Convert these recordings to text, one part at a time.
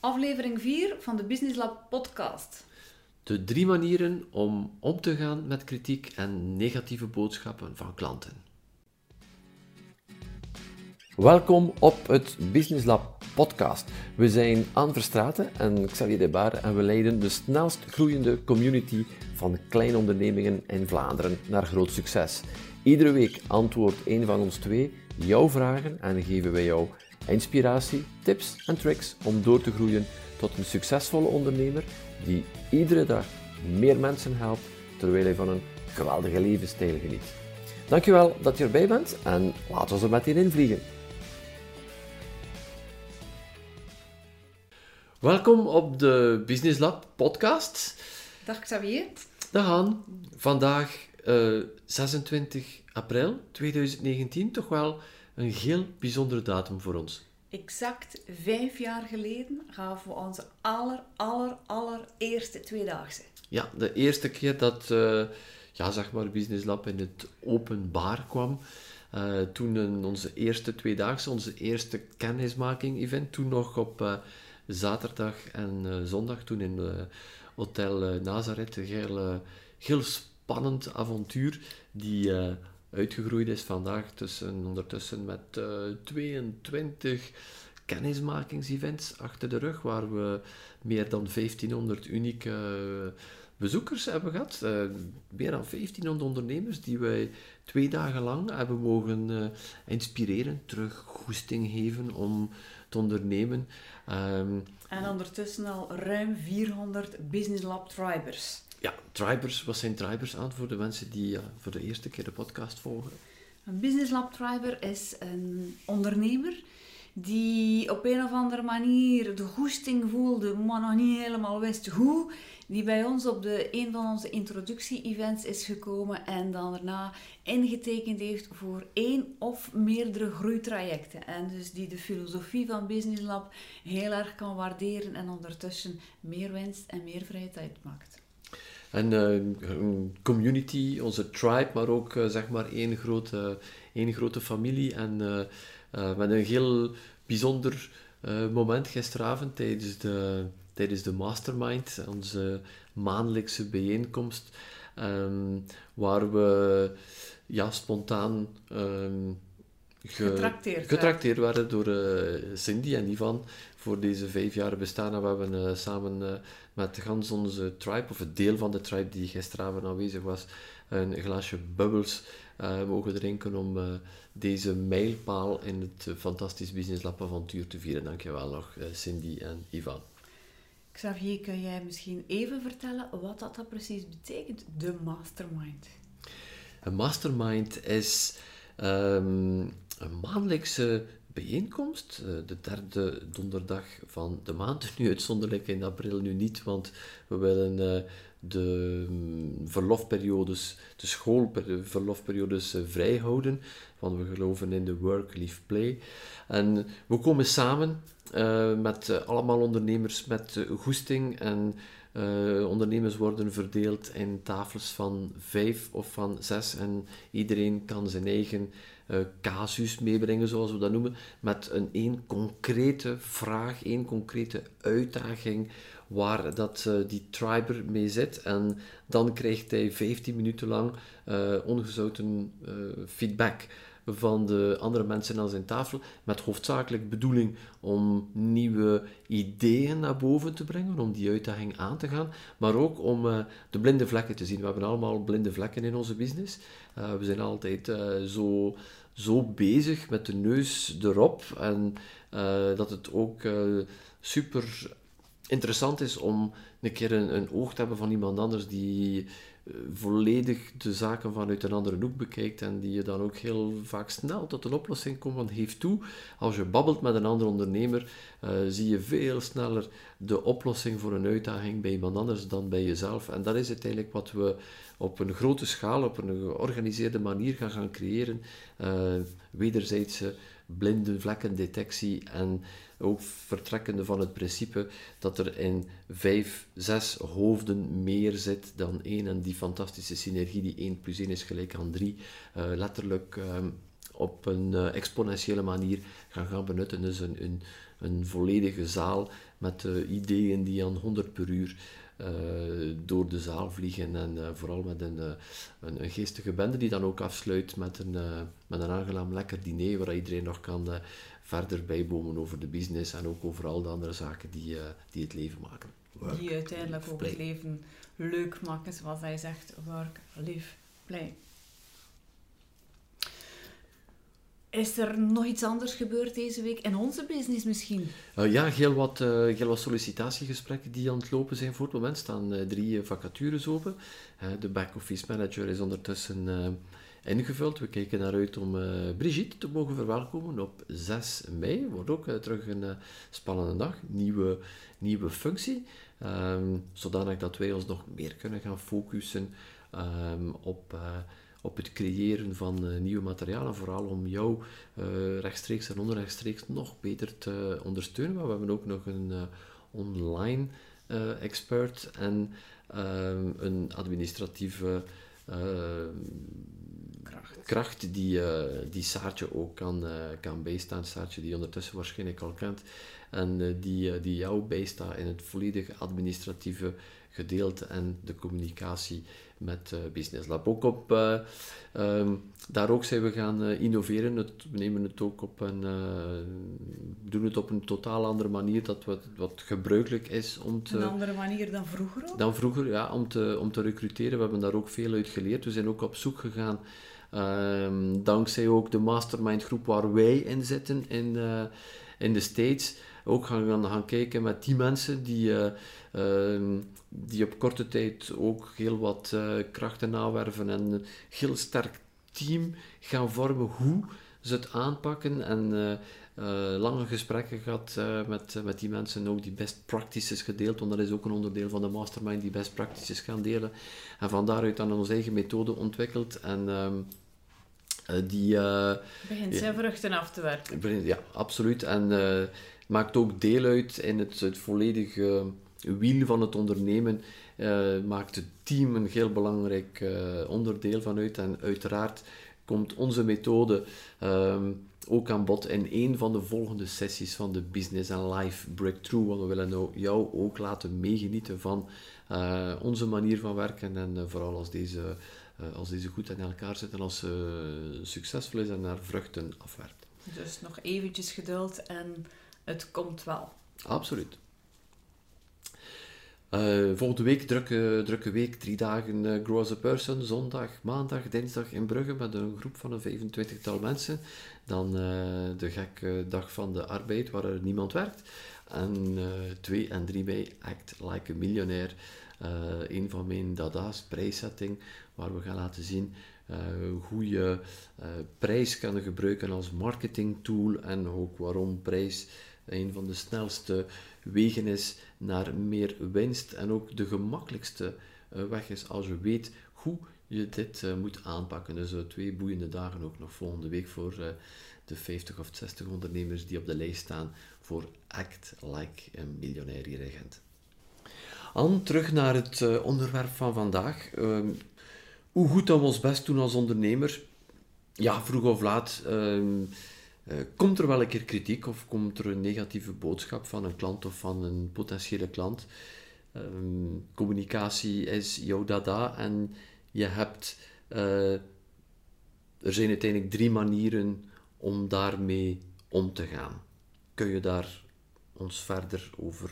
Aflevering 4 van de Business Lab podcast. De drie manieren om om te gaan met kritiek en negatieve boodschappen van klanten. Welkom op het Business Lab podcast. We zijn Anne Verstraten en Xavier de Baar en we leiden de snelst groeiende community van kleine ondernemingen in Vlaanderen naar groot succes. Iedere week antwoordt een van ons twee jouw vragen en geven wij jou inspiratie, tips en tricks om door te groeien tot een succesvolle ondernemer die iedere dag meer mensen helpt terwijl hij van een geweldige levensstijl geniet. Dankjewel dat je erbij bent en laten we er meteen in vliegen. Welkom op de Business Lab podcast. Dag Xavier. Dag Han. Vandaag uh, 26 april 2019, toch wel een heel bijzondere datum voor ons. Exact vijf jaar geleden gaven we onze aller, aller, allereerste tweedaagse. Ja, de eerste keer dat, uh, ja, zeg maar, Business Lab in het openbaar kwam. Uh, toen onze eerste tweedaagse, onze eerste kennismaking-event, toen nog op uh, zaterdag en zondag, toen in Hotel Nazareth. Een heel, heel spannend avontuur die uitgegroeid is vandaag tussen, ondertussen met uh, 22 kennismakingsevents achter de rug, waar we meer dan 1500 unieke bezoekers hebben gehad. Uh, meer dan 1500 ondernemers die wij twee dagen lang hebben mogen uh, inspireren, terug goesting geven om te ondernemen. Um, en ondertussen al ruim 400 Business Lab Tribers. Ja, Tribers, wat zijn Tribers aan voor de mensen die uh, voor de eerste keer de podcast volgen? Een Business Lab Triber is een ondernemer die op een of andere manier de goesting voelde, maar nog niet helemaal wist hoe, die bij ons op de, een van onze introductie-events is gekomen en dan daarna ingetekend heeft voor één of meerdere groeitrajecten. En dus die de filosofie van Business Lab heel erg kan waarderen en ondertussen meer winst en meer vrije tijd maakt. En uh, een community, onze tribe, maar ook uh, zeg maar één grote, één grote familie. En uh, met een heel bijzonder moment gisteravond tijdens de, tijdens de mastermind, onze maandelijkse bijeenkomst, um, waar we ja, spontaan um, ge getrakteerd, getrakteerd werden door Cindy en Ivan voor deze vijf jaar bestaan. En we hebben samen met gans onze tribe, of het deel van de tribe die gisteravond aanwezig was, een glaasje bubbels uh, mogen drinken om deze mijlpaal in het fantastisch Business Lab avontuur te vieren. Dankjewel nog, Cindy en Ivan. Xavier, kun jij misschien even vertellen wat dat, dat precies betekent, de mastermind? Een mastermind is um, een maandelijkse bijeenkomst, eh, de derde donderdag van de maand. Nu uitzonderlijk in april, nu niet, want we willen eh, de mm, verlofperiodes, de schoolverlofperiodes uh, vrijhouden, want we geloven in de work, live, play. En we komen samen met allemaal ondernemers met goesting en ondernemers worden verdeeld in tafels van vijf of van zes en iedereen kan zijn eigen uh, casus meebrengen, zoals we dat noemen, met een concrete vraag, één concrete uitdaging waar dat, uh, die triber mee zit. En dan krijgt hij 15 minuten lang uh, ongezouten feedback van de andere mensen aan zijn tafel, met hoofdzakelijk bedoeling om nieuwe ideeën naar boven te brengen, om die uitdaging aan te gaan, maar ook om uh, de blinde vlekken te zien. We hebben allemaal blinde vlekken in onze business. Uh, we zijn altijd uh, zo zo bezig met de neus erop. En dat het ook super interessant is om een keer een, een, oog te hebben van iemand anders die volledig de zaken vanuit een andere hoek bekijkt en die je dan ook heel vaak snel tot een oplossing komt. Want geef toe, als je babbelt met een andere ondernemer, zie je veel sneller de oplossing voor een uitdaging bij iemand anders dan bij jezelf. En dat is uiteindelijk wat we op een grote schaal, op een georganiseerde manier gaan gaan creëren. Uh, wederzijdse blinde vlekkendetectie en ook vertrekkende van het principe dat er in vijf, zes hoofden meer zit dan één. En die fantastische synergie, die 1 plus 1 is gelijk aan 3, uh, letterlijk uh, op een uh, exponentiële manier gaan gaan benutten. Dus een, een, een volledige zaal met ideeën die aan 100 per uur door de zaal vliegen en vooral met een, een, een, geestige bende die dan ook afsluit met een, met een aangenaam lekker diner waar iedereen nog kan verder bijbomen over de business en ook over al de andere zaken die, die het leven maken. die uiteindelijk ook het leven leuk maken, zoals hij zegt, work, live, play. Is er nog iets anders gebeurd deze week in onze business misschien? Uh, ja, heel wat, uh, heel wat sollicitatiegesprekken die aan het lopen zijn. Voor het moment staan uh, drie vacatures open. de back-office manager is ondertussen ingevuld. We kijken naar uit om Brigitte te mogen verwelkomen op 6 mei. Wordt ook terug een spannende dag. Nieuwe, nieuwe functie. Um, zodanig dat wij ons nog meer kunnen gaan focussen um, op op het creëren van nieuwe materialen, vooral om jou rechtstreeks en onrechtstreeks nog beter te ondersteunen. Maar we hebben ook nog een online expert en ehm, een administratieve kracht. die, die Saartje ook kan, kan bijstaan. Saartje die ondertussen waarschijnlijk al kent en die, die jou bijstaat in het volledige administratieve gedeelte en de communicatie met Business Lab. Ook op, um, daar ook zijn we gaan innoveren. Het, we nemen het ook op een, doen het op een totaal andere manier, dat wat, wat gebruikelijk is om te... Een andere manier dan vroeger ook? Dan vroeger, ja, om te, om te recruteren. We hebben daar ook veel uit geleerd. We zijn ook op zoek gegaan, um, dankzij ook de mastermind groep waar wij in zitten in, in de States, ook gaan, gaan kijken met die mensen die Ehm, die op korte tijd ook heel wat uh, krachten nawerven en een heel sterk team gaan vormen hoe ze het aanpakken. En lange gesprekken gehad met, met die mensen, ook die best practices gedeeld, want dat is ook een onderdeel van de mastermind, die best practices gaan delen. En van daaruit dan onze eigen methode ontwikkeld. En, ehm, die, begint zijn vruchten af te werken. Ja, absoluut. En maakt ook deel uit in het, het volledige wiel van het ondernemen maakt het team een heel belangrijk onderdeel van uit. En uiteraard komt onze methode um, ook aan bod in een van de volgende sessies van de Business and Life Breakthrough. Want we willen nou jou ook laten meegenieten van uh, onze manier van werken. En vooral als deze, als deze goed in elkaar zit en als ze succesvol is en naar vruchten afwerpt. Dus nog eventjes geduld en het komt wel. Absoluut. Uh, volgende week, drukke, drukke week, drie dagen uh, Grow as a Person, zondag, maandag, dinsdag in Brugge met een groep van een 25-tal mensen. Dan uh, de gekke dag van de arbeid waar er niemand werkt. En 2 en 3 mei Act Like a Millionaire, een van mijn dada's, prijszetting, waar we gaan laten zien hoe je prijs kan gebruiken als marketingtool en ook waarom prijs een van de snelste wegen is naar meer winst en ook de gemakkelijkste uh, weg is als je weet hoe je dit moet aanpakken. Dus twee boeiende dagen ook nog volgende week voor de 50 of 60 ondernemers die op de lijst staan voor Act Like een Miljonair regent. An, terug naar het onderwerp van vandaag. Ehm, hoe goed dat we ons best doen als ondernemer? Ja, vroeg of laat ehm, uh, komt er wel een keer kritiek of komt er een negatieve boodschap van een klant of van een potentiële klant? Um, communicatie is jouw dada en je hebt. Uh, er zijn uiteindelijk drie manieren om daarmee om te gaan. Kun je daar ons verder over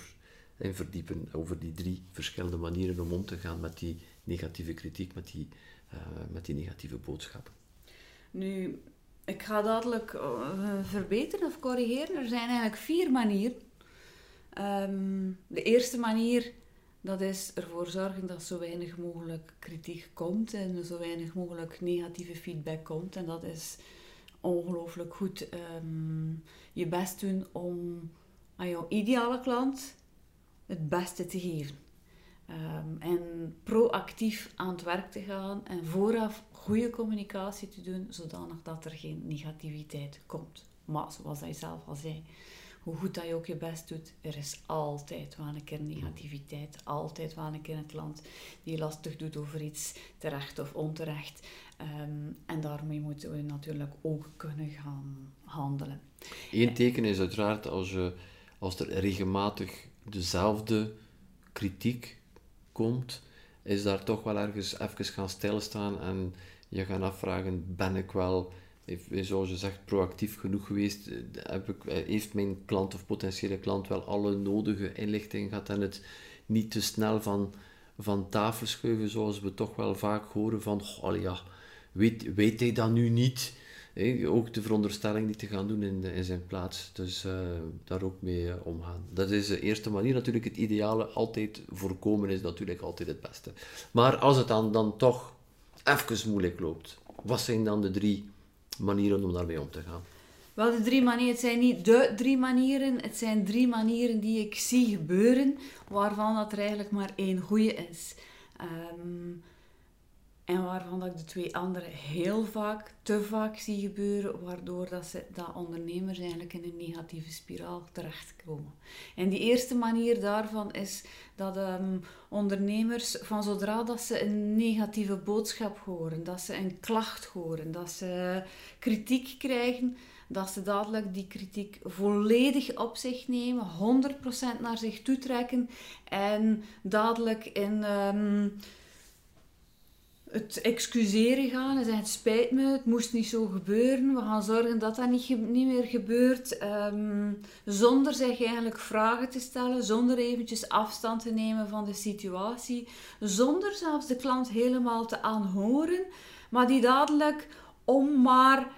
in verdiepen, over die drie verschillende manieren om om te gaan met die negatieve kritiek, met die, uh, met die negatieve boodschappen? Nu, ik ga dadelijk uh, verbeteren of corrigeren. Er zijn eigenlijk vier manieren. Um, de eerste manier, dat is ervoor zorgen dat zo weinig mogelijk kritiek komt en zo weinig mogelijk negatieve feedback komt. En dat is ongelooflijk goed um, je best doen om aan jouw ideale klant het beste te geven. Um, en proactief aan het werk te gaan en vooraf goede communicatie te doen, zodanig dat er geen negativiteit komt. Maar zoals hij zelf al zei, hoe goed dat je ook je best doet, er is altijd wel een keer negativiteit, altijd wel een keer het land die lastig doet over iets, terecht of onterecht. Um, en daarmee moeten we natuurlijk ook kunnen gaan handelen. Eén teken is uiteraard als, je, als er regelmatig dezelfde kritiek komt, is daar toch wel ergens even gaan stilstaan en je gaan afvragen, ben ik wel, zoals je zegt, proactief genoeg geweest? Heb ik, heeft mijn klant of potentiële klant wel alle nodige inlichting gehad en het niet te snel van, van tafel schuiven, zoals we toch wel vaak horen van, oh ja, weet, weet hij dat nu niet? Ook de veronderstelling niet te gaan doen in, in zijn plaats. Dus uh, daar ook mee eh, omgaan. Dat is de eerste manier. Natuurlijk, het ideale altijd voorkomen is natuurlijk altijd het beste. Maar als het dan, dan toch even moeilijk loopt, wat zijn dan de drie manieren om daarmee om te gaan? Wel, de drie manieren, het zijn niet de drie manieren, het zijn drie manieren die ik zie gebeuren, waarvan dat er eigenlijk maar één goede is. Um, en waarvan dat ik de twee andere heel vaak, te vaak zie gebeuren, waardoor dat, ze, dat ondernemers eigenlijk in een negatieve spiraal terechtkomen. En die eerste manier daarvan is dat um, ondernemers, van zodra dat ze een negatieve boodschap horen, dat ze een klacht horen, dat ze kritiek krijgen, dat ze dadelijk die kritiek volledig op zich nemen, 100% naar zich toe trekken en dadelijk in... Um, het excuseren gaan en zeggen: Het spijt me, het moest niet zo gebeuren. We gaan zorgen dat dat niet, niet meer gebeurt. Um, zonder zich eigenlijk vragen te stellen, zonder eventjes afstand te nemen van de situatie, zonder zelfs de klant helemaal te aanhoren, maar die dadelijk om maar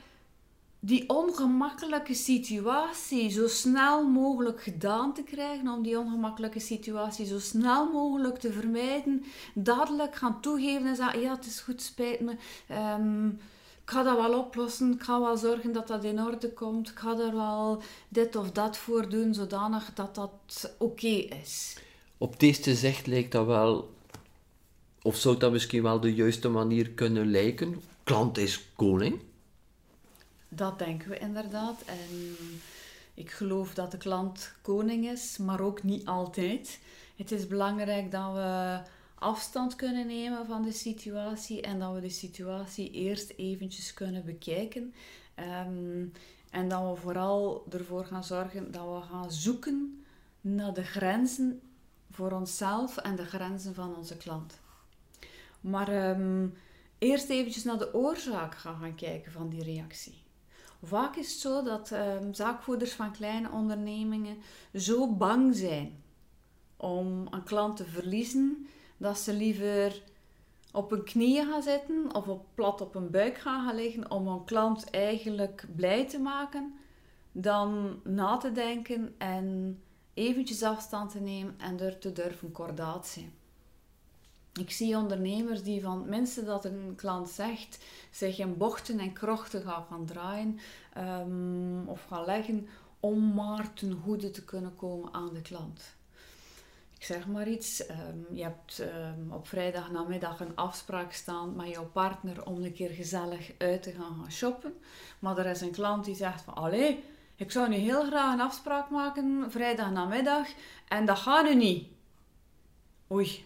die ongemakkelijke situatie zo snel mogelijk gedaan te krijgen, om die ongemakkelijke situatie zo snel mogelijk te vermijden, dadelijk gaan toegeven en zeggen, ja het is goed, spijt me, um, ik ga dat wel oplossen, ik ga wel zorgen dat dat in orde komt, ik ga er wel dit of dat voor doen, zodanig dat dat oké is. Op deze zicht lijkt dat wel, of zou dat misschien wel de juiste manier kunnen lijken? Klant is koning dat denken we inderdaad. En ik geloof dat de klant koning is, maar ook niet altijd. Het is belangrijk dat we afstand kunnen nemen van de situatie en dat we de situatie eerst eventjes kunnen bekijken. Ehm, en dat we vooral ervoor gaan zorgen dat we gaan zoeken naar de grenzen voor onszelf en de grenzen van onze klant. Maar um, eerst eventjes naar de oorzaak gaan, gaan kijken van die reactie. Vaak is het zo dat um, zaakvoerders van kleine ondernemingen zo bang zijn om een klant te verliezen, dat ze liever op hun knieën gaan zitten of op plat op hun buik gaan, gaan liggen om een klant eigenlijk blij te maken, dan na te denken en eventjes afstand te nemen en er te durven kordaat zijn. Ik zie ondernemers die van mensen dat een klant zegt, zich in bochten en krochten gaan, gaan draaien um, of gaan leggen om maar ten goede te kunnen komen aan de klant. Ik zeg maar iets, um, je hebt um, op vrijdag namiddag een afspraak staan met jouw partner om een keer gezellig uit te gaan gaan shoppen. Maar er is een klant die zegt van, allee, ik zou nu heel graag een afspraak maken vrijdag namiddag en dat gaat nu niet. Oei,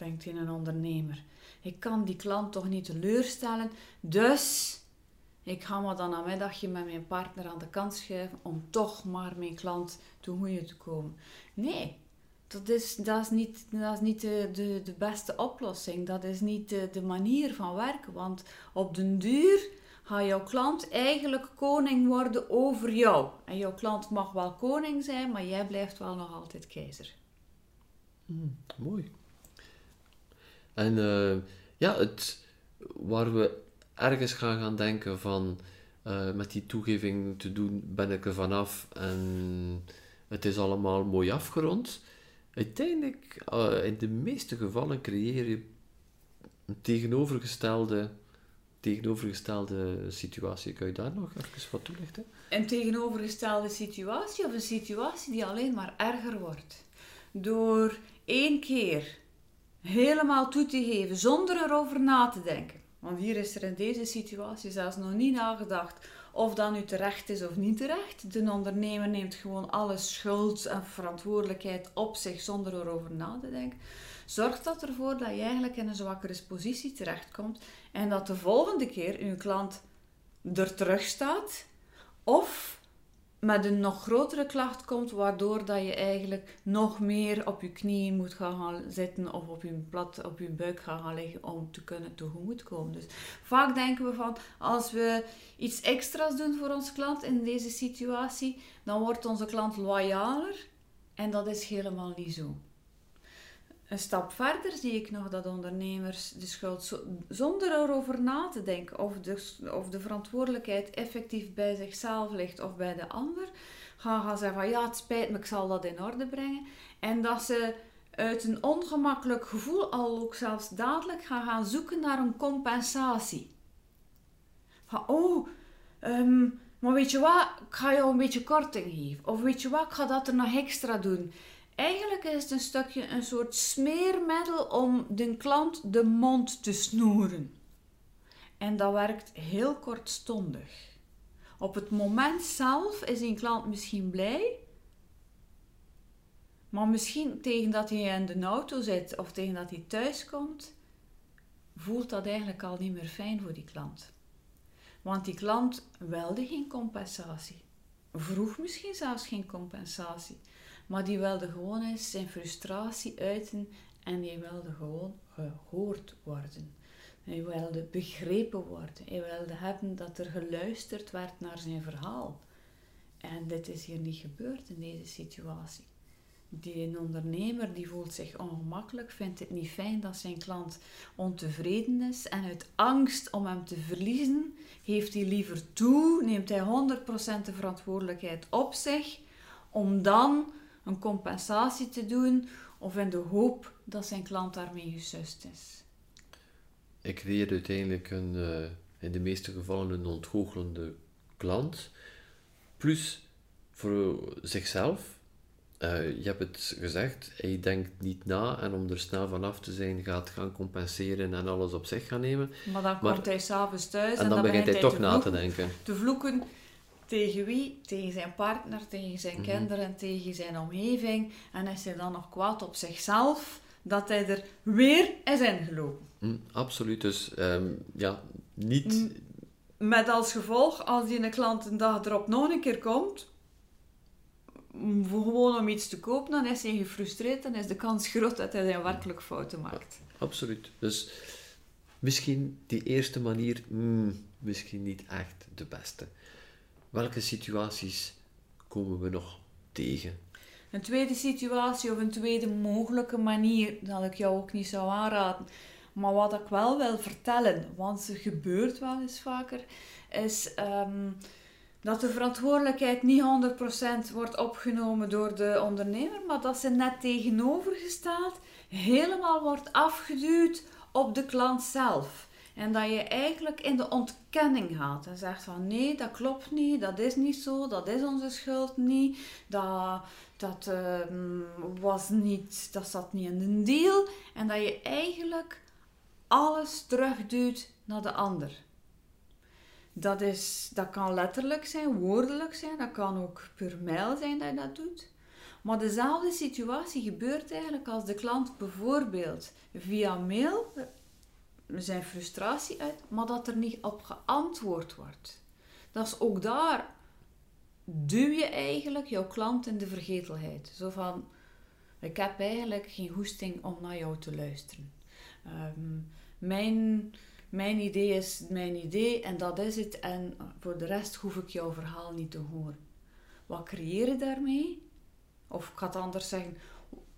denkt in een ondernemer. Ik kan die klant toch niet teleurstellen, dus ik ga me dan middagje met mijn partner aan de kant schuiven om toch maar mijn klant te goede te komen. Nee, dat is, dat is niet, dat is niet de, de, beste oplossing. Dat is niet de, de manier van werken. Want op den duur gaat jouw klant eigenlijk koning worden over jou. En jouw klant mag wel koning zijn, maar jij blijft wel nog altijd keizer. Hmm, mooi. En uh, ja, het, waar we ergens gaan gaan denken van uh, met die toegeving te doen ben ik er vanaf en het is allemaal mooi afgerond. Uiteindelijk, uh, in de meeste gevallen creëer je een tegenovergestelde, tegenovergestelde situatie. Kan je daar nog even wat toelichten? Een tegenovergestelde situatie of een situatie die alleen maar erger wordt. Door één keer helemaal toe te geven zonder erover na te denken. Want hier is er in deze situatie zelfs nog niet nagedacht of dat nu terecht is of niet terecht. De ondernemer neemt gewoon alle schuld en verantwoordelijkheid op zich zonder erover na te denken. Zorgt dat ervoor dat je eigenlijk in een zwakkere positie terechtkomt en dat de volgende keer uw klant er terug staat of met een nog grotere klacht komt, waardoor dat je eigenlijk nog meer op je knieën moet gaan zitten of op je, plat, op je buik gaan liggen om te kunnen tegemoetkomen. Dus vaak denken we van, als we iets extra's doen voor onze klant in deze situatie, dan wordt onze klant loyaler en dat is helemaal niet zo. Een stap verder zie ik nog dat ondernemers de schuld zonder erover na te denken of de, of de verantwoordelijkheid effectief bij zichzelf ligt of bij de ander, gaan gaan zeggen van ja, het spijt me, ik zal dat in orde brengen. En dat ze uit een ongemakkelijk gevoel al ook zelfs dadelijk gaan gaan zoeken naar een compensatie. Van oh, ehm, maar weet je wat, ik ga jou een beetje korting geven. Of weet je wat, ik ga dat er nog extra doen. Eigenlijk is het een stukje een soort smeermiddel om de klant de mond te snoeren. En dat werkt heel kortstondig. Op het moment zelf is een klant misschien blij, maar misschien tegen dat hij in de auto zit of tegen dat hij thuis komt, voelt dat eigenlijk al niet meer fijn voor die klant. Want die klant wilde geen compensatie. Vroeg misschien zelfs geen compensatie. Maar die wilde gewoon eens zijn frustratie uiten en die wilde gewoon gehoord worden. Hij wilde begrepen worden. Hij wilde hebben dat er geluisterd werd naar zijn verhaal. En dit is hier niet gebeurd in deze situatie. Die ondernemer die voelt zich ongemakkelijk, vindt het niet fijn dat zijn klant ontevreden is. En uit angst om hem te verliezen, heeft hij liever toe, neemt hij 100% de verantwoordelijkheid op zich, om dan een compensatie te doen of in de hoop dat zijn klant daarmee gesust is. Ik creëer uiteindelijk een, uh, in de meeste gevallen een ontgoochelende klant. Plus voor zichzelf. Uh, je hebt het gezegd, hij denkt niet na en om er snel vanaf te zijn gaat gaan compenseren en alles op zich gaan nemen. Maar dan komt hij s'avonds thuis en, dan, begint hij toch na te denken. Te vloeken tegen wie? Tegen zijn partner, tegen zijn mm kinderen, tegen zijn omgeving. En is hij dan nog kwaad op zichzelf dat hij er weer is ingelopen. Mm, absoluut. Dus ehm, ja, niet... Met als gevolg, als die een klant een dag erop nog een keer komt, gewoon om iets te kopen, dan is hij gefrustreerd en is de kans groot dat hij zijn werkelijk fouten maakt. absoluut. Dus misschien die eerste manier, mm, misschien niet echt de beste. Welke situaties komen we nog tegen? Een tweede situatie of een tweede mogelijke manier dat ik jou ook niet zou aanraden. Maar wat ik wel wil vertellen, want het gebeurt wel eens vaker, is ehm, dat de verantwoordelijkheid niet 100% wordt opgenomen door de ondernemer, maar dat ze net tegenovergesteld helemaal wordt afgeduwd op de klant zelf. En dat je eigenlijk in de ontkenning gaat en zegt van nee, dat klopt niet, dat is niet zo, dat is onze schuld niet, dat, dat, ehm, was niet, dat zat niet in de deal. En dat je eigenlijk alles terugduwt naar de ander. Dat, is, dat kan letterlijk zijn, woordelijk zijn, dat kan ook per mail zijn dat je dat doet. Maar dezelfde situatie gebeurt eigenlijk als de klant bijvoorbeeld via mail zijn frustratie uit, maar dat er niet op geantwoord wordt. Dat is ook daar duw je eigenlijk jouw klant in de vergetelheid. Zo van, ik heb eigenlijk geen hoesting om naar jou te luisteren. Ehm, mijn, mijn idee is mijn idee en dat is het. En voor de rest hoef ik jouw verhaal niet te horen. Wat creëer je daarmee? Of ik ga het anders zeggen,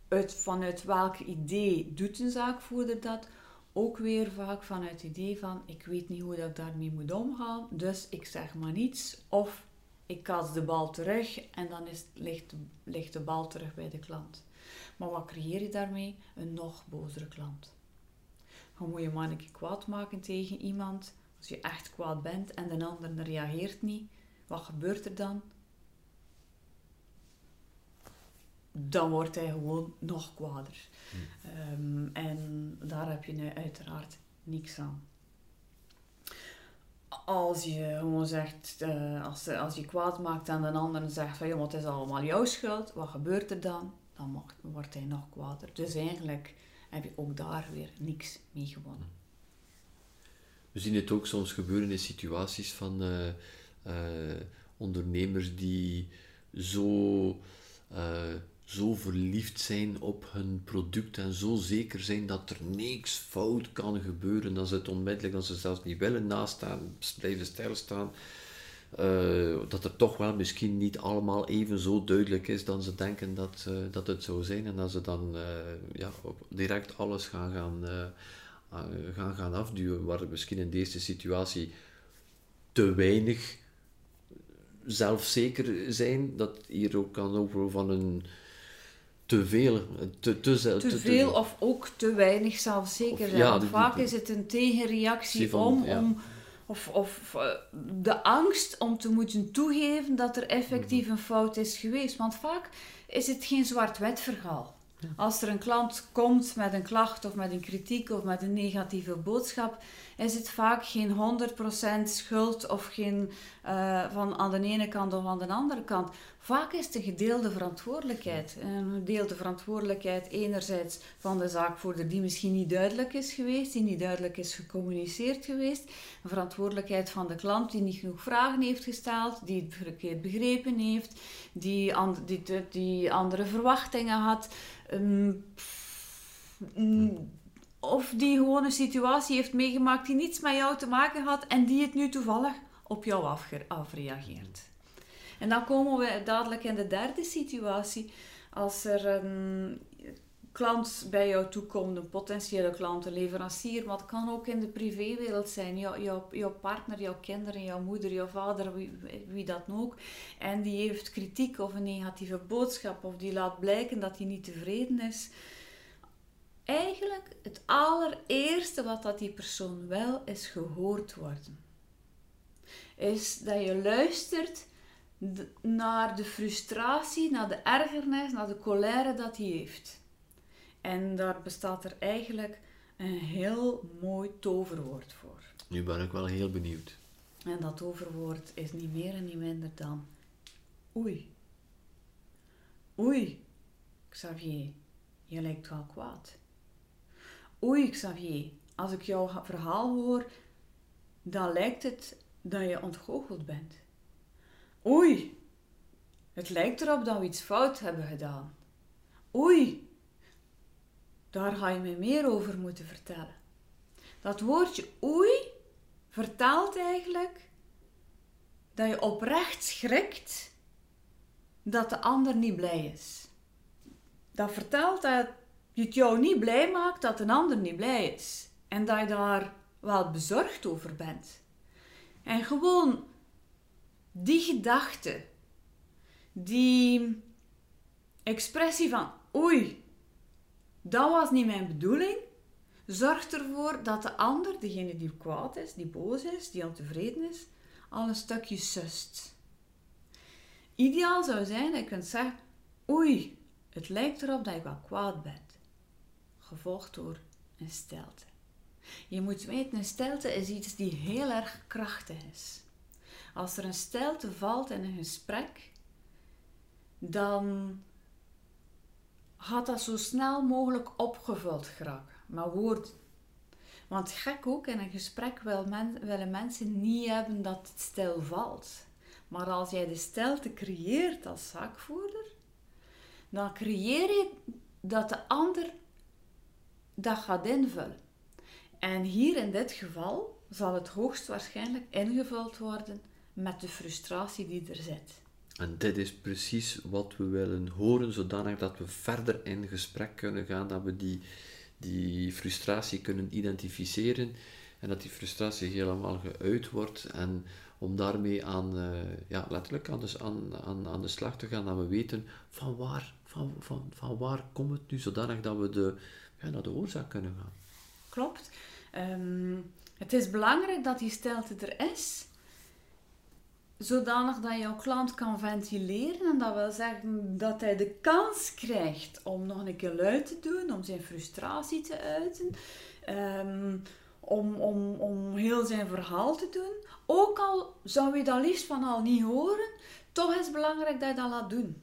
uit, vanuit welk idee doet een zaakvoerder dat? Ook weer vaak vanuit het idee van ik weet niet hoe ik daarmee moet omgaan, dus ik zeg maar niets of ik kaats de bal terug en dan is, ligt, ligt de bal terug bij de klant. Maar wat creëer je daarmee? Een nog bozere klant. Dan moet je keer kwaad maken tegen iemand. Als je echt kwaad bent en de ander reageert niet, wat gebeurt er dan? Dan wordt hij gewoon nog kwader. Ehm, en daar heb je uiteraard niks aan. Als je gewoon zegt, uh, als, als je kwaad maakt aan een ander en zegt van ja, het is allemaal jouw schuld, wat gebeurt er dan? Dan wordt hij nog kwader. Dus eigenlijk heb je ook daar weer niks mee gewonnen. We zien het ook soms gebeuren in situaties van uh, uh, ondernemers die zo, eh, zo verliefd zijn op hun product en zo zeker zijn dat er niks fout kan gebeuren, dat ze het onmiddellijk, dat ze zelfs niet willen nastaan, blijven stilstaan. Uh, dat het toch wel misschien niet allemaal even zo duidelijk is dan ze denken dat, uh, dat het zou zijn en dat ze dan uh, ja, direct alles gaan gaan, gaan gaan afduwen, waar misschien in deze situatie te weinig zelfzeker zijn, dat hier ook kan over van een te veel. Te, te, te, te veel of ook te weinig zelfzeker zijn. Vaak is het een tegenreactie van, om, ja. om of, of uh, de angst om te moeten toegeven dat er effectief een fout is geweest. Want vaak is het geen zwart-wit verhaal. Als er een klant komt met een klacht of met een kritiek of met een negatieve boodschap, is het vaak geen 100% schuld of geen uh, van aan de ene kant of aan de andere kant. Vaak is een gedeelde verantwoordelijkheid. Een gedeelde verantwoordelijkheid enerzijds van de zaakvoerder die misschien niet duidelijk is geweest, die niet duidelijk is gecommuniceerd geweest. Een verantwoordelijkheid van de klant die niet genoeg vragen heeft gesteld, die het verkeerd begrepen heeft, die, die, die andere verwachtingen had. Um, of die gewoon een situatie heeft meegemaakt die niets met jou te maken had en die het nu toevallig op jou afreageert. En dan komen we dadelijk in de derde situatie. Als er een klant bij jou toekomt, een potentiële klant, een leverancier, maar het kan ook in de privéwereld zijn, jouw, jouw, partner, jouw kinderen, jouw moeder, jouw vader, wie, wie dat ook. En die heeft kritiek of een negatieve boodschap of die laat blijken dat hij niet tevreden is eigenlijk het allereerste wat dat die persoon wel is gehoord worden. Is dat je luistert naar de frustratie, naar de ergernis, naar de colère dat hij heeft. En daar bestaat er eigenlijk een heel mooi toverwoord voor. Nu ben ik wel heel benieuwd. En dat toverwoord is niet meer en niet minder dan oei. Oei, Xavier, je lijkt wel kwaad. Oei Xavier, als ik jouw verhaal hoor, dan lijkt het dat je ontgoocheld bent. Oei, het lijkt erop dat we iets fout hebben gedaan. Oei, daar ga je me meer over moeten vertellen. Dat woordje oei vertaalt eigenlijk dat je oprecht schrikt dat de ander niet blij is. Dat vertelt dat het jou niet blij maakt dat een ander niet blij is. En dat je daar wel bezorgd over bent. En gewoon die gedachte, die expressie van oei, dat was niet mijn bedoeling, zorgt ervoor dat de ander, degene die kwaad is, die boos is, die ontevreden is, al een stukje sust. Ideaal zou zijn dat je kunt zeggen, oei, het lijkt erop dat je wel kwaad bent gevolgd door een stelte. Je moet weten, een stelte is iets die heel erg krachtig is. Als er een stelte valt in een gesprek, dan gaat dat zo snel mogelijk opgevuld geraken met woorden. Want gek ook, in een gesprek wil men, willen mensen niet hebben dat het stil valt. Maar als jij de stilte creëert als zaakvoerder, dan creëer je dat de ander dat gaat invullen. En hier in dit geval zal het hoogstwaarschijnlijk ingevuld worden met de frustratie die er zit. En dit is precies wat we willen horen, zodanig dat we verder in gesprek kunnen gaan, dat we die, die frustratie kunnen identificeren en dat die frustratie helemaal geuit wordt. En om daarmee aan, uh, ja, letterlijk aan de, aan, aan, aan de slag te gaan, dat we weten van waar, van, van, van waar komt het nu, zodanig dat we de, ja, naar de oorzaak kunnen gaan. Klopt. Ehm, het is belangrijk dat die stilte er is, zodanig dat jouw klant kan ventileren. En dat wil zeggen dat hij de kans krijgt om nog een keer luid te doen, om zijn frustratie te uiten, ehm, om, om, om heel zijn verhaal te doen. Ook al zou je dat liefst van al niet horen, toch is het belangrijk dat je dat laat doen.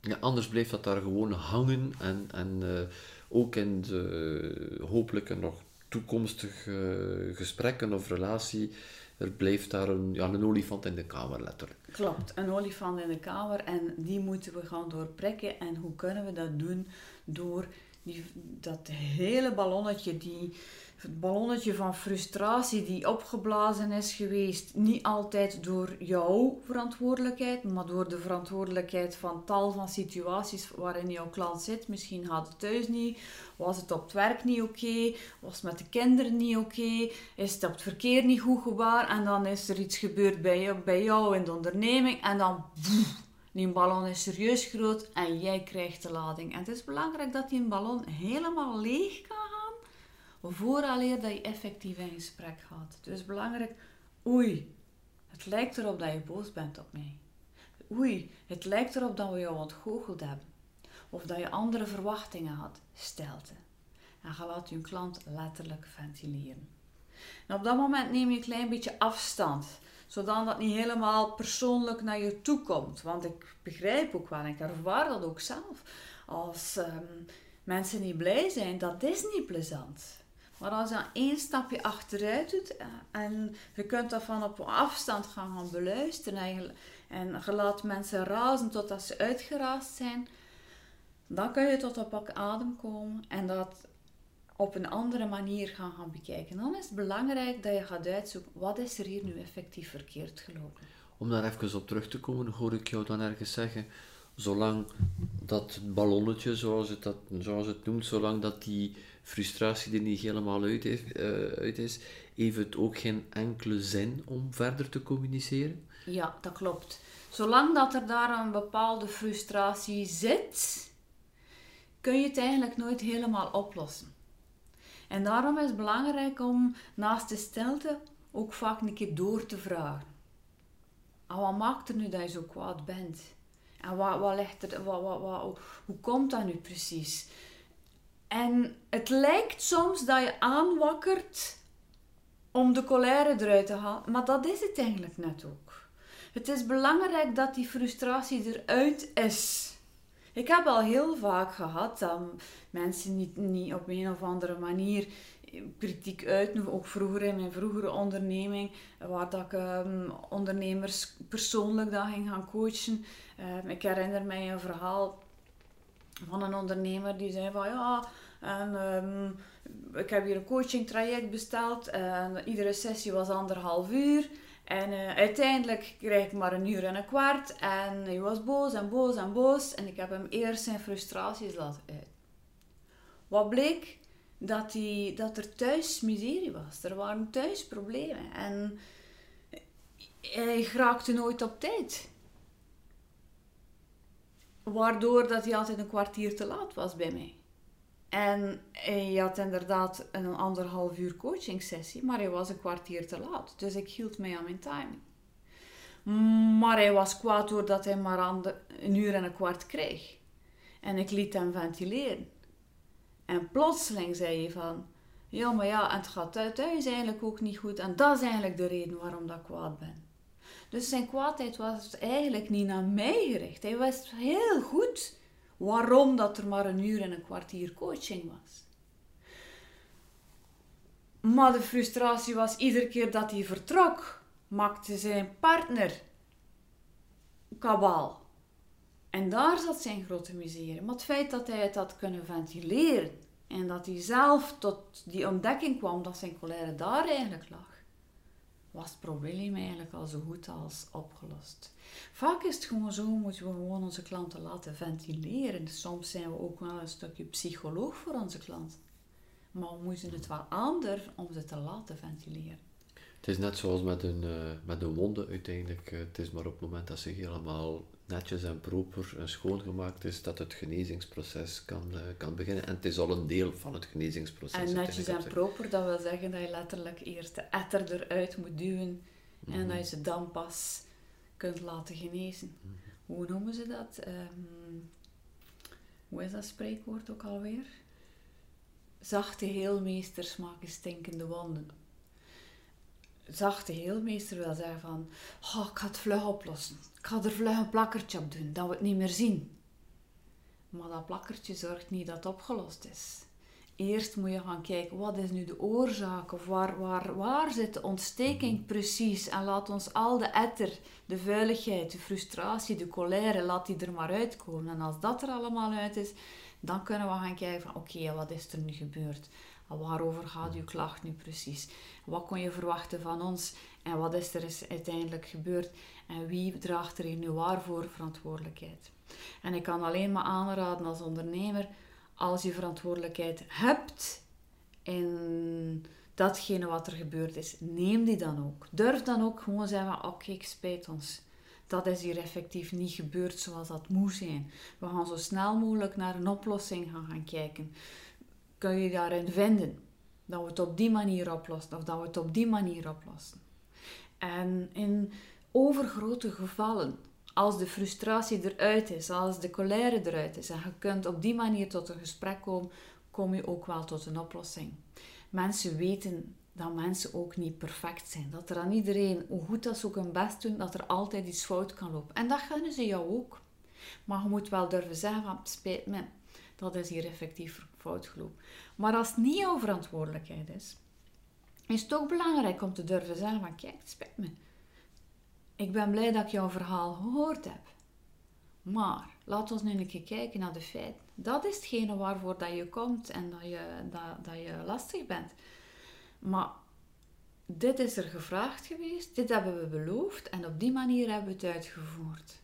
Ja, anders blijft dat daar gewoon hangen en, en uh, ook in de hopelijke nog toekomstige gesprekken of relatie, er blijft daar een, ja, een olifant in de kamer, letterlijk. Klopt, een olifant in de kamer en die moeten we gaan doorprikken. En hoe kunnen we dat doen? Door die, dat hele ballonnetje, die, het ballonnetje van frustratie die opgeblazen is geweest, niet altijd door jouw verantwoordelijkheid, maar door de verantwoordelijkheid van tal van situaties waarin jouw klant zit. Misschien had het thuis niet, was het op het werk niet oké, was het met de kinderen niet oké, is het op het verkeer niet goed gewaar en dan is er iets gebeurd bij jou, bij jou in de onderneming en dan... Die ballon is serieus groot en jij krijgt de lading. En het is belangrijk dat die ballon helemaal leeg kan vooraleer dat je effectief in gesprek gaat. Is belangrijk, oei, het lijkt erop dat je boos bent op mij. Oei, het lijkt erop dat we jou ontgoocheld hebben. Of dat je andere verwachtingen had. Stelte. En ga laat je klant letterlijk ventileren. En op dat moment neem je een klein beetje afstand zodat dat niet helemaal persoonlijk naar je toe komt. Want ik begrijp ook wel, ik ervaar dat ook zelf. Als ehm, mensen niet blij zijn, dat is niet plezant. Maar als je één stapje achteruit doet eh, en je kunt dat van op afstand gaan, beluisteren en, en je laat mensen razen totdat ze uitgeraasd zijn, dan kun je tot op adem komen en dat op een andere manier gaan, gaan bekijken. Dan is het belangrijk dat je gaat uitzoeken, wat is er hier nu effectief verkeerd gelopen? Om daar even op terug te komen, hoor ik jou dan ergens zeggen, zolang dat ballonnetje, zoals het, dat, zoals het noemt, zolang dat die frustratie er niet helemaal uit, heeft, uh, uit is, heeft het ook geen enkele zin om verder te communiceren? Ja, dat klopt. Zolang dat er daar een bepaalde frustratie zit, kun je het eigenlijk nooit helemaal oplossen. En daarom is het belangrijk om naast de stilte ook vaak een keer door te vragen. En ah, wat maakt er nu dat je zo kwaad bent? En wat, wat ligt er, wat, wat, hoe komt dat nu precies? En het lijkt soms dat je aanwakkert om de colère eruit te halen, maar dat is het eigenlijk net ook. Het is belangrijk dat die frustratie eruit is. Ik heb al heel vaak gehad dat mensen niet, niet op een of andere manier kritiek uiten, ook vroeger in mijn vroegere onderneming, waar dat ik um, ondernemers persoonlijk dan ging gaan coachen. Um, ik herinner mij een verhaal van een ondernemer die zei van ja, en, um, ik heb hier een coaching traject besteld en iedere sessie was anderhalf uur. En uh, uiteindelijk kreeg ik maar een uur en een kwart. En hij was boos en boos en boos. En ik heb hem eerst zijn frustraties laten uit. Wat bleek? Dat, hij, dat er thuis miserie was. Er waren thuis problemen. En hij raakte nooit op tijd. Waardoor dat hij altijd een kwartier te laat was bij mij. En hij had inderdaad een anderhalf uur coaching sessie, maar hij was een kwartier te laat. Dus ik hield mij aan mijn timing. Maar hij was kwaad doordat hij maar een uur en een kwart kreeg. En ik liet hem ventileren. En plotseling zei hij van... Ja, maar ja, en het gaat thuis eigenlijk ook niet goed. En dat is eigenlijk de reden waarom dat ik kwaad ben. Dus zijn kwaadheid was eigenlijk niet naar mij gericht. Hij wist heel goed waarom dat er maar een uur en een kwartier coaching was. Maar de frustratie was iedere keer dat hij vertrok, maakte zijn partner kabaal. En daar zat zijn grote miserie. Maar het feit dat hij het had kunnen ventileren en dat hij zelf tot die ontdekking kwam dat zijn colère daar eigenlijk lag, was het probleem eigenlijk al zo goed als opgelost. Vaak is het gewoon zo, moeten we gewoon onze klanten laten ventileren. Soms zijn we ook wel een stukje psycholoog voor onze klanten. Maar we moeten het wel aandurven om ze te laten ventileren. Het is net zoals met een, uh, met een wonde uiteindelijk. Uh, het is maar op het moment dat ze helemaal netjes en proper en schoongemaakt is, dat het genezingsproces kan, uh, kan beginnen. En het is al een deel van het genezingsproces. En netjes en proper, dat wil zeggen dat je letterlijk eerst de etter eruit moet duwen en mhm. dat je ze dan pas kunt laten genezen. Mhm. Hoe noemen ze dat? Um, hoe is dat spreekwoord ook alweer? Zachte heelmeesters maken stinkende wonden. Zachte heelmeester wil zeggen van, oh, ik ga het vlug oplossen. Ik ga er vlug een plakkertje op doen, dat we het niet meer zien. Maar dat plakkertje zorgt niet dat het opgelost is. eerst moet je gaan kijken, wat is nu de oorzaak? Of waar, waar, waar zit de ontsteking Mhm. precies? En laat ons al de etter, de vuiligheid, de frustratie, de colère, laat die er maar uitkomen. En als dat er allemaal uit is, dan kunnen we gaan kijken van, oké, wat is er nu gebeurd? En Waarover gaat uw klacht nu precies? Wat kon je verwachten van ons? En wat is er is uiteindelijk gebeurd? En wie draagt er hier nu waarvoor verantwoordelijkheid? En ik kan alleen maar aanraden als ondernemer, als je verantwoordelijkheid hebt in datgene wat er gebeurd is, neem die dan ook. Durf dan ook gewoon zeggen, oké, ik spijt ons. Dat is hier effectief niet gebeurd zoals dat moest zijn. We gaan zo snel mogelijk naar een oplossing gaan, gaan kijken. Kun je daarin vinden dat we het op die manier oplossen of dat we het op die manier oplossen? En in overgrote gevallen, als de frustratie eruit is, als de colère eruit is en je kunt op die manier tot een gesprek komen, kom je ook wel tot een oplossing. Mensen weten dat mensen ook niet perfect zijn. Dat er aan iedereen, hoe goed dat ze ook hun best doen, dat er altijd iets fout kan lopen. En dat gunnen ze jou ook. Maar je moet wel durven zeggen van, spijt me, dat is hier effectief fout gelopen. Maar als het niet jouw verantwoordelijkheid is, is het ook belangrijk om te durven zeggen van, kijk, het spijt me. Ik ben blij dat ik jouw verhaal gehoord heb. Maar laat ons nu een keer kijken naar de feiten. Dat is hetgene waarvoor dat je komt en dat je, dat, dat je lastig bent. Maar dit is er gevraagd geweest, dit hebben we beloofd en op die manier hebben we het uitgevoerd.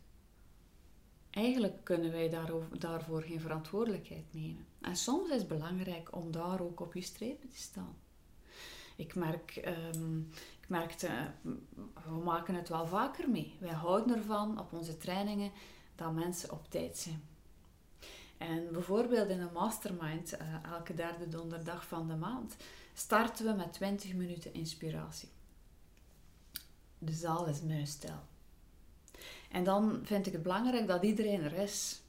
Eigenlijk kunnen wij daarvoor geen verantwoordelijkheid nemen. En soms is het belangrijk om daar ook op je strepen te staan. Ik merk, ehm, ik merkte, we maken het wel vaker mee. Wij houden ervan op onze trainingen dat mensen op tijd zijn. En bijvoorbeeld in een mastermind, uh, elke derde donderdag van de maand, starten we met 20 minuten inspiratie. De zaal is muisstil. En dan vind ik het belangrijk dat iedereen er is.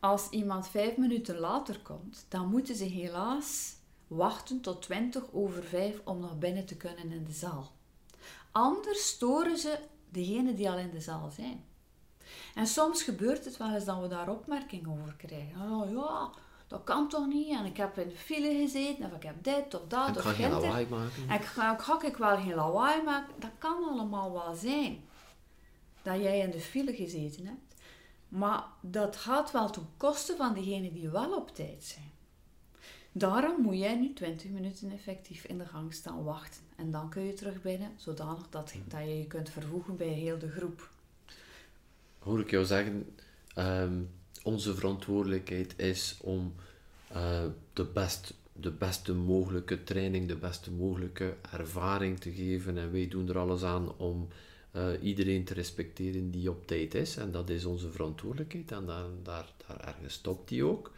Als iemand vijf minuten later komt, dan moeten ze helaas wachten tot 20 over 5 om nog binnen te kunnen in de zaal. Anders storen ze degenen die al in de zaal zijn. En soms gebeurt het wel eens dat we daar opmerkingen over krijgen. Oh ja, dat kan toch niet? En ik heb in de file gezeten, of ik heb dit of dat. Ik of ga geen lawaai maken. En ik ga, ik ga ik wel geen lawaai maken. Dat kan allemaal wel zijn. Dat jij in de file gezeten hebt. Maar dat gaat wel ten koste van degenen die wel op tijd zijn. Daarom moet jij nu 20 minuten effectief in de gang staan wachten. En dan kun je terug binnen, zodanig dat, dat je je kunt vervoegen bij heel de groep. Hoor ik jou zeggen, ehm, onze verantwoordelijkheid is om eh, de, best, de beste mogelijke training, de beste mogelijke ervaring te geven. En wij doen er alles aan om eh, iedereen te respecteren die op tijd is. En dat is onze verantwoordelijkheid. En daar, daar, daar ergens stopt die ook.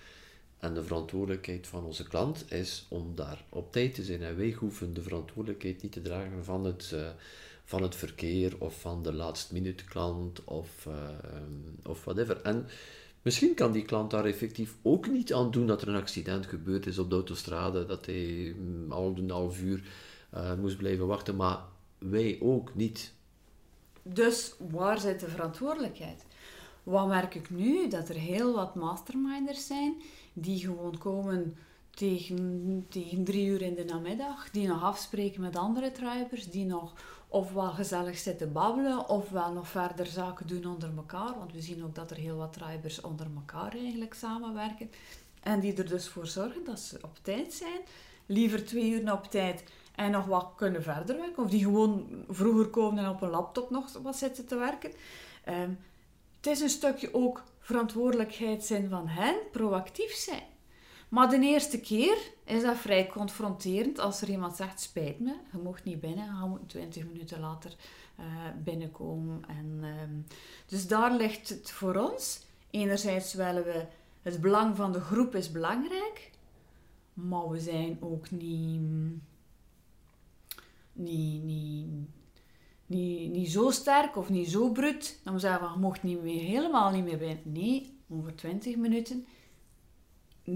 En de verantwoordelijkheid van onze klant is om daar op tijd te zijn. En wij hoeven de verantwoordelijkheid niet te dragen van het, uh, van het verkeer of van de last minute klant of, uh, of whatever. En misschien kan die klant daar effectief ook niet aan doen dat er een accident gebeurd is op de autostrade, dat hij um, al een half uur moest blijven wachten, maar wij ook niet. Dus waar zit de verantwoordelijkheid? Wat merk ik nu? Dat er heel wat masterminders zijn die gewoon komen tegen, tegen drie uur in de namiddag, die nog afspreken met andere truipers, die nog ofwel gezellig zitten babbelen, ofwel nog verder zaken doen onder elkaar, want we zien ook dat er heel wat truipers onder elkaar eigenlijk samenwerken, en die er dus voor zorgen dat ze op tijd zijn, liever twee uur op tijd en nog wat kunnen verder werken, of die gewoon vroeger komen en op een laptop nog wat zitten te werken. Um, het is een stukje ook verantwoordelijkheid zijn van hen, proactief zijn. Maar de eerste keer is dat vrij confronterend als er iemand zegt: Spijt me, je mocht niet binnen, je moet 20 minuten later uh, binnenkomen. En, um, dus daar ligt het voor ons. Enerzijds willen we het belang van de groep is belangrijk, maar we zijn ook niet, niet, niet, niet, niet zo sterk of niet zo bruut. Dan zeggen je mocht niet meer, helemaal niet meer binnen. Nee, over 20 minuten.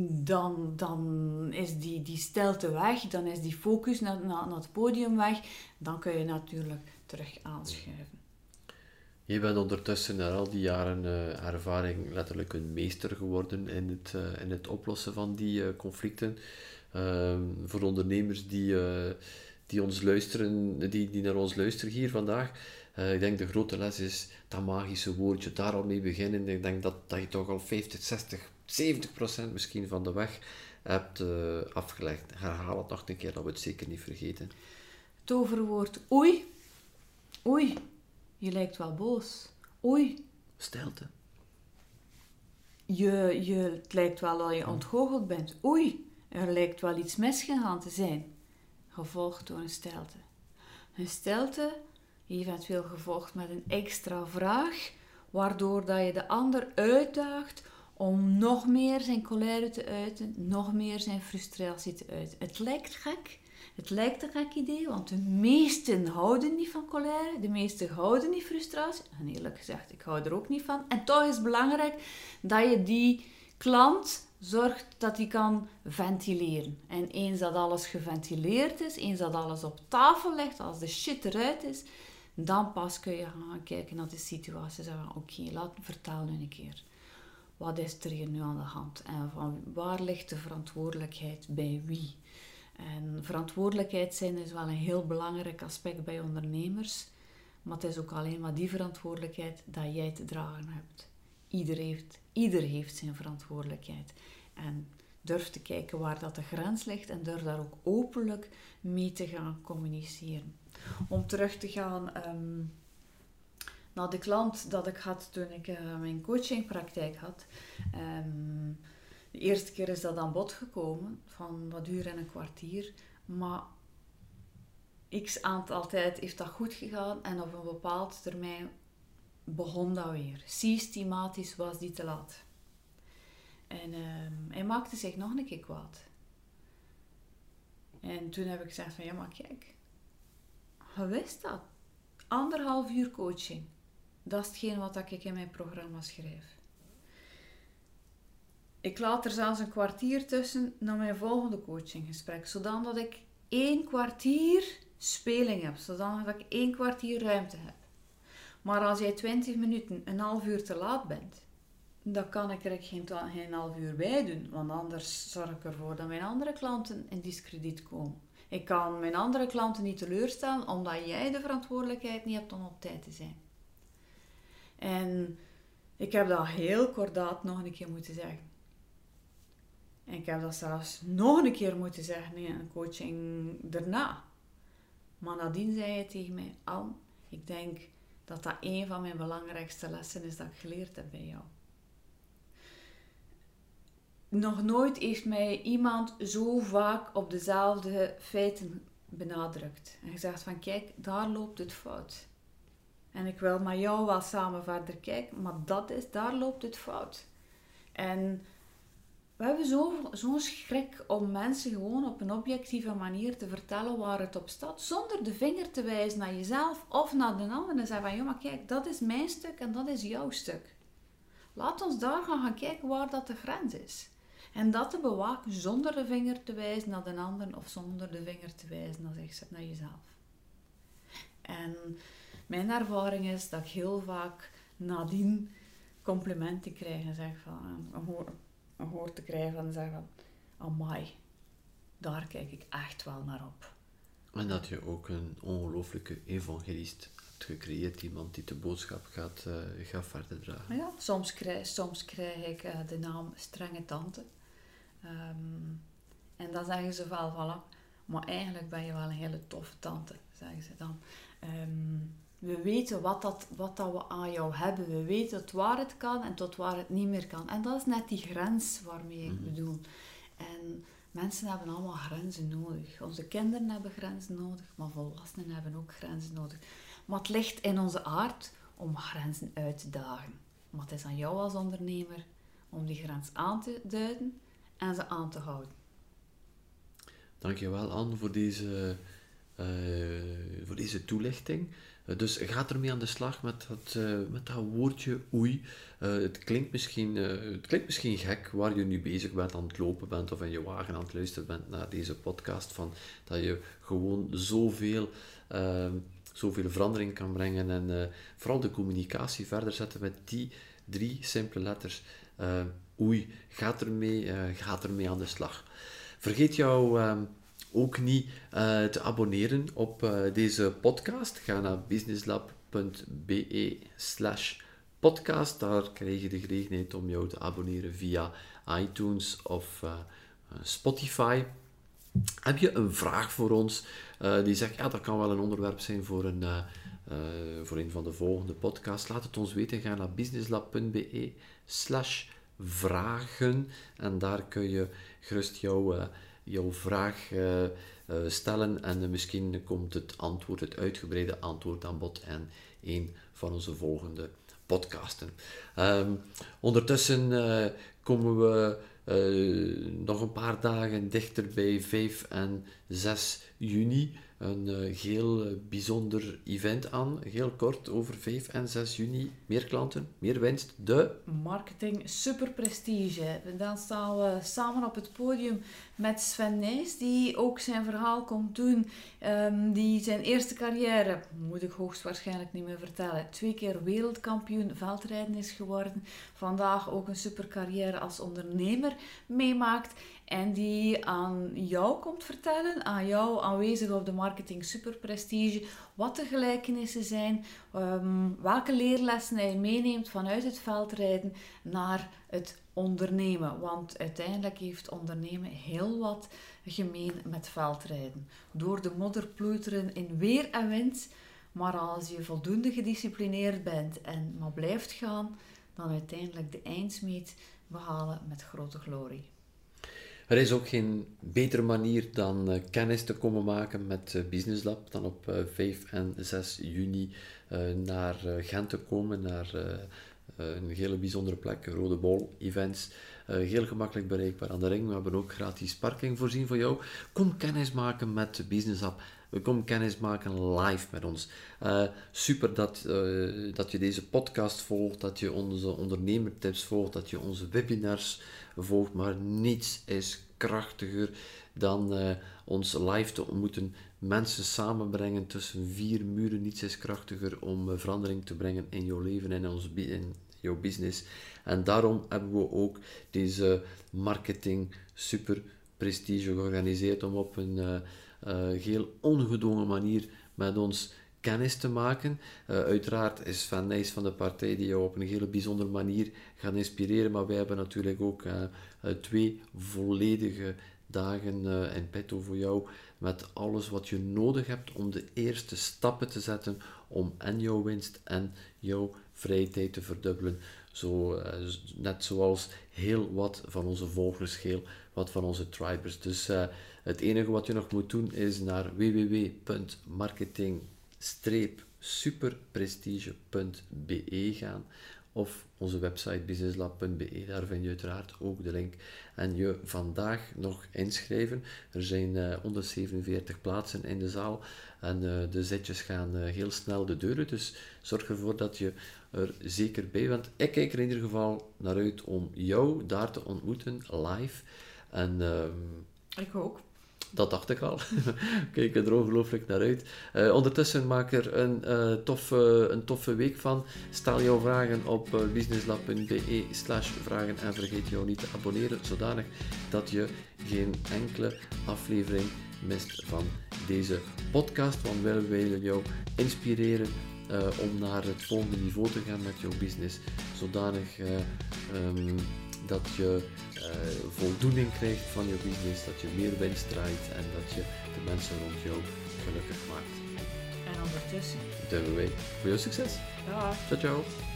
Dan, dan is die, die stilte weg, dan is die focus naar, naar, naar het podium weg. Dan kun je natuurlijk terug aanschuiven. Je bent ondertussen na al die jaren uh, ervaring letterlijk een meester geworden in het, uh, in het oplossen van die uh, conflicten. Ehm, voor ondernemers die, die, ons luisteren, die, die naar ons luisteren hier vandaag, ik denk de grote les is dat magische woordje, daar al mee beginnen. Ik denk dat, dat je toch al 50, 60, 70 procent misschien van de weg hebt afgelegd. Herhaal het nog een keer, dat we het zeker niet vergeten. Toverwoord oei. Oei. Je lijkt wel boos. Oei. Stilte. Je, je, het lijkt wel dat je ontgoocheld bent. Oei, er lijkt wel iets misgegaan te zijn. Gevolgd door een stilte. Een stilte, eventueel gevolgd met een extra vraag, waardoor dat je de ander uitdaagt om nog meer zijn colère te uiten, nog meer zijn frustratie te uiten. Het lijkt gek, het lijkt een gek idee, want de meesten houden niet van colère, de meesten houden niet frustratie. En eerlijk gezegd, ik hou er ook niet van. En toch is het belangrijk dat je die klant zorgt dat hij kan ventileren. En eens dat alles geventileerd is, eens dat alles op tafel ligt, als de shit eruit is, dan pas kun je gaan kijken naar de situatie. Zeggen, oké, laat vertel nu een keer. Wat is er hier nu aan de hand? En van waar ligt de verantwoordelijkheid bij wie? En verantwoordelijkheid zijn is wel een heel belangrijk aspect bij ondernemers. Maar het is ook alleen maar die verantwoordelijkheid dat jij te dragen hebt. Ieder heeft, ieder heeft zijn verantwoordelijkheid. En durf te kijken waar dat de grens ligt en durf daar ook openlijk mee te gaan communiceren. Om terug te gaan um, naar de klant dat ik had toen ik uh, mijn coachingpraktijk had. Um, de eerste keer is dat aan bod gekomen, van wat uur en een kwartier. Maar x aantal tijd heeft dat goed gegaan en op een bepaald termijn begon dat weer. Systematisch was die te laat. En ehm, hij maakte zich nog een keer kwaad. En toen heb ik gezegd van ja maar kijk, je wist dat. Anderhalf uur coaching. Dat is hetgeen wat ik in mijn programma schrijf. Ik laat er zelfs een kwartier tussen naar mijn volgende coachinggesprek, zodat ik één kwartier speling heb, zodat ik één kwartier ruimte heb. Maar als jij 20 minuten, een half uur te laat bent, dan kan ik er geen, half uur bij doen, want anders zorg ik ervoor dat mijn andere klanten in discrediet komen. Ik kan mijn andere klanten niet teleurstellen omdat jij de verantwoordelijkheid niet hebt om op tijd te zijn. En ik heb dat heel kordaat nog een keer moeten zeggen. En ik heb dat zelfs nog een keer moeten zeggen in een coaching daarna. Maar nadien zei hij tegen mij, Al, ik denk dat dat een van mijn belangrijkste lessen is dat ik geleerd heb bij jou. Nog nooit heeft mij iemand zo vaak op dezelfde feiten benadrukt. En gezegd van, kijk, daar loopt het fout. En ik wil met jou wel samen verder kijken, maar dat is, daar loopt het fout. En we hebben zo'n zo schrik om mensen gewoon op een objectieve manier te vertellen waar het op staat, zonder de vinger te wijzen naar jezelf of naar de ander en zeggen van, ja maar kijk, dat is mijn stuk en dat is jouw stuk. Laat ons daar gaan, gaan kijken waar dat de grens is. En dat te bewaken zonder de vinger te wijzen naar de ander of zonder de vinger te wijzen naar, naar jezelf. En mijn ervaring is dat ik heel vaak nadien complimenten krijg en zeg van, hoort te krijgen en zeggen van, amai, daar kijk ik echt wel naar op. En dat je ook een ongelooflijke evangelist hebt gecreëerd, iemand die de boodschap gaat, uh, gaat verder dragen. Ja, soms krijg, soms krijg ik uh, de naam strenge tante. Um, en dan zeggen ze wel van, maar eigenlijk ben je wel een hele toffe tante, zeggen ze dan. Um, we weten wat, dat, wat dat we aan jou hebben. We weten tot waar het kan en tot waar het niet meer kan. En dat is net die grens waarmee ik mhm. bedoel. En mensen hebben allemaal grenzen nodig. Onze kinderen hebben grenzen nodig, maar volwassenen hebben ook grenzen nodig. Maar het ligt in onze aard om grenzen uit te dagen. Maar het is aan jou als ondernemer om die grens aan te duiden en ze aan te houden. Dankjewel Anne voor deze, uh, voor deze toelichting. Eh, dus ga ermee aan de slag met dat, uh, met dat woordje oei. Uh, het, klinkt misschien, het klinkt misschien gek waar je nu bezig bent, aan het lopen bent of in je wagen aan het luisteren bent naar deze podcast. Van, dat je gewoon zoveel ehm, zoveel verandering kan brengen en vooral de communicatie verder zetten met die drie simpele letters. oei, gaat ermee, gaat ermee aan de slag. Vergeet jou ehm, ook niet te abonneren op deze podcast. Ga naar businesslab.be slash podcast. Daar krijg je de gelegenheid om jou te abonneren via iTunes of uh, Spotify. Heb je een vraag voor ons die zegt, ja, dat kan wel een onderwerp zijn voor een, voor een van de volgende podcasts? Laat het ons weten. Ga naar businesslab.be slash vragen en daar kun je gerust jouw, jouw vraag stellen en misschien komt het antwoord, het uitgebreide antwoord aan bod en een van onze volgende podcasten. Um, ondertussen uh, komen we nog een paar dagen dichter bij 5 en 6 juni een heel bijzonder event aan. Heel kort over 5 en 6 juni. Meer klanten, meer winst. De Marketing Super Prestige. Dan staan we samen op het podium met Sven Nijs, die ook zijn verhaal komt doen. Um, die zijn eerste carrière, moet ik hoogstwaarschijnlijk niet meer vertellen, twee keer wereldkampioen veldrijden is geworden. Vandaag ook een super carrière als ondernemer meemaakt. En die aan jou komt vertellen, aan jou aanwezig op de Marketing Super Prestige, wat de gelijkenissen zijn, um, welke leerlessen hij meeneemt vanuit het veldrijden naar het ondernemen. Want uiteindelijk heeft ondernemen heel wat gemeen met veldrijden. Door de modder ploeteren in weer en wind, maar als je voldoende gedisciplineerd bent en maar blijft gaan, dan uiteindelijk de eindsmeet behalen met grote glorie. Er is ook geen betere manier dan uh, kennis te komen maken met uh, Business Lab dan op uh, eh, 5 en 6 juni naar Gent te komen, naar een hele bijzondere plek, Rode Bol Events. heel gemakkelijk bereikbaar aan de ring. We hebben ook gratis parking voorzien voor jou. Kom kennis maken met Business Lab. Kom kennis maken live met ons. super dat, dat je deze podcast volgt, dat je onze ondernemertips volgt, dat je onze webinars volgt, maar niets is krachtiger dan ons live te ontmoeten. Mensen samenbrengen tussen vier muren. Niets is krachtiger om uh, verandering te brengen in jouw leven en in, ons, in jouw business. En daarom hebben we ook deze marketing super prestige georganiseerd om op een uh, heel ongedwongen manier met ons kennis te maken. Uiteraard is Van Nijs van de partij die jou op een hele bijzondere manier gaat inspireren, maar wij hebben natuurlijk ook twee volledige dagen in petto voor jou met alles wat je nodig hebt om de eerste stappen te zetten om en jouw winst en jouw vrije tijd te verdubbelen. Zo, net zoals heel wat van onze volgers, heel wat van onze tribers. Dus het enige wat je nog moet doen is naar www.marketing superprestige.be gaan of onze website businesslab.be. Daar vind je uiteraard ook de link. En je vandaag nog inschrijven. Er zijn uh, eh, 147 plaatsen in de zaal en uh, de zetjes gaan uh, heel snel de deuren. Dus zorg ervoor dat je er zeker bij bent. Ik kijk er in ieder geval naar uit om jou daar te ontmoeten live. En, ehm, ik ook. Dat dacht ik al. Kijk er ongelooflijk naar uit. Uh, ondertussen maak er een, uh, toffe, een toffe week van. Stel jouw vragen op uh, businesslab.be slash vragen en vergeet jou niet te abonneren, zodanig dat je geen enkele aflevering mist van deze podcast. Want wij willen jou inspireren om naar het volgende niveau te gaan met jouw business. Zodanig um, dat je uh, voldoening krijgt van je business, dat je meer winst draait en dat je de mensen rond jou gelukkig maakt. En ondertussen duimen wij voor jouw succes. Ja. Ciao, ciao.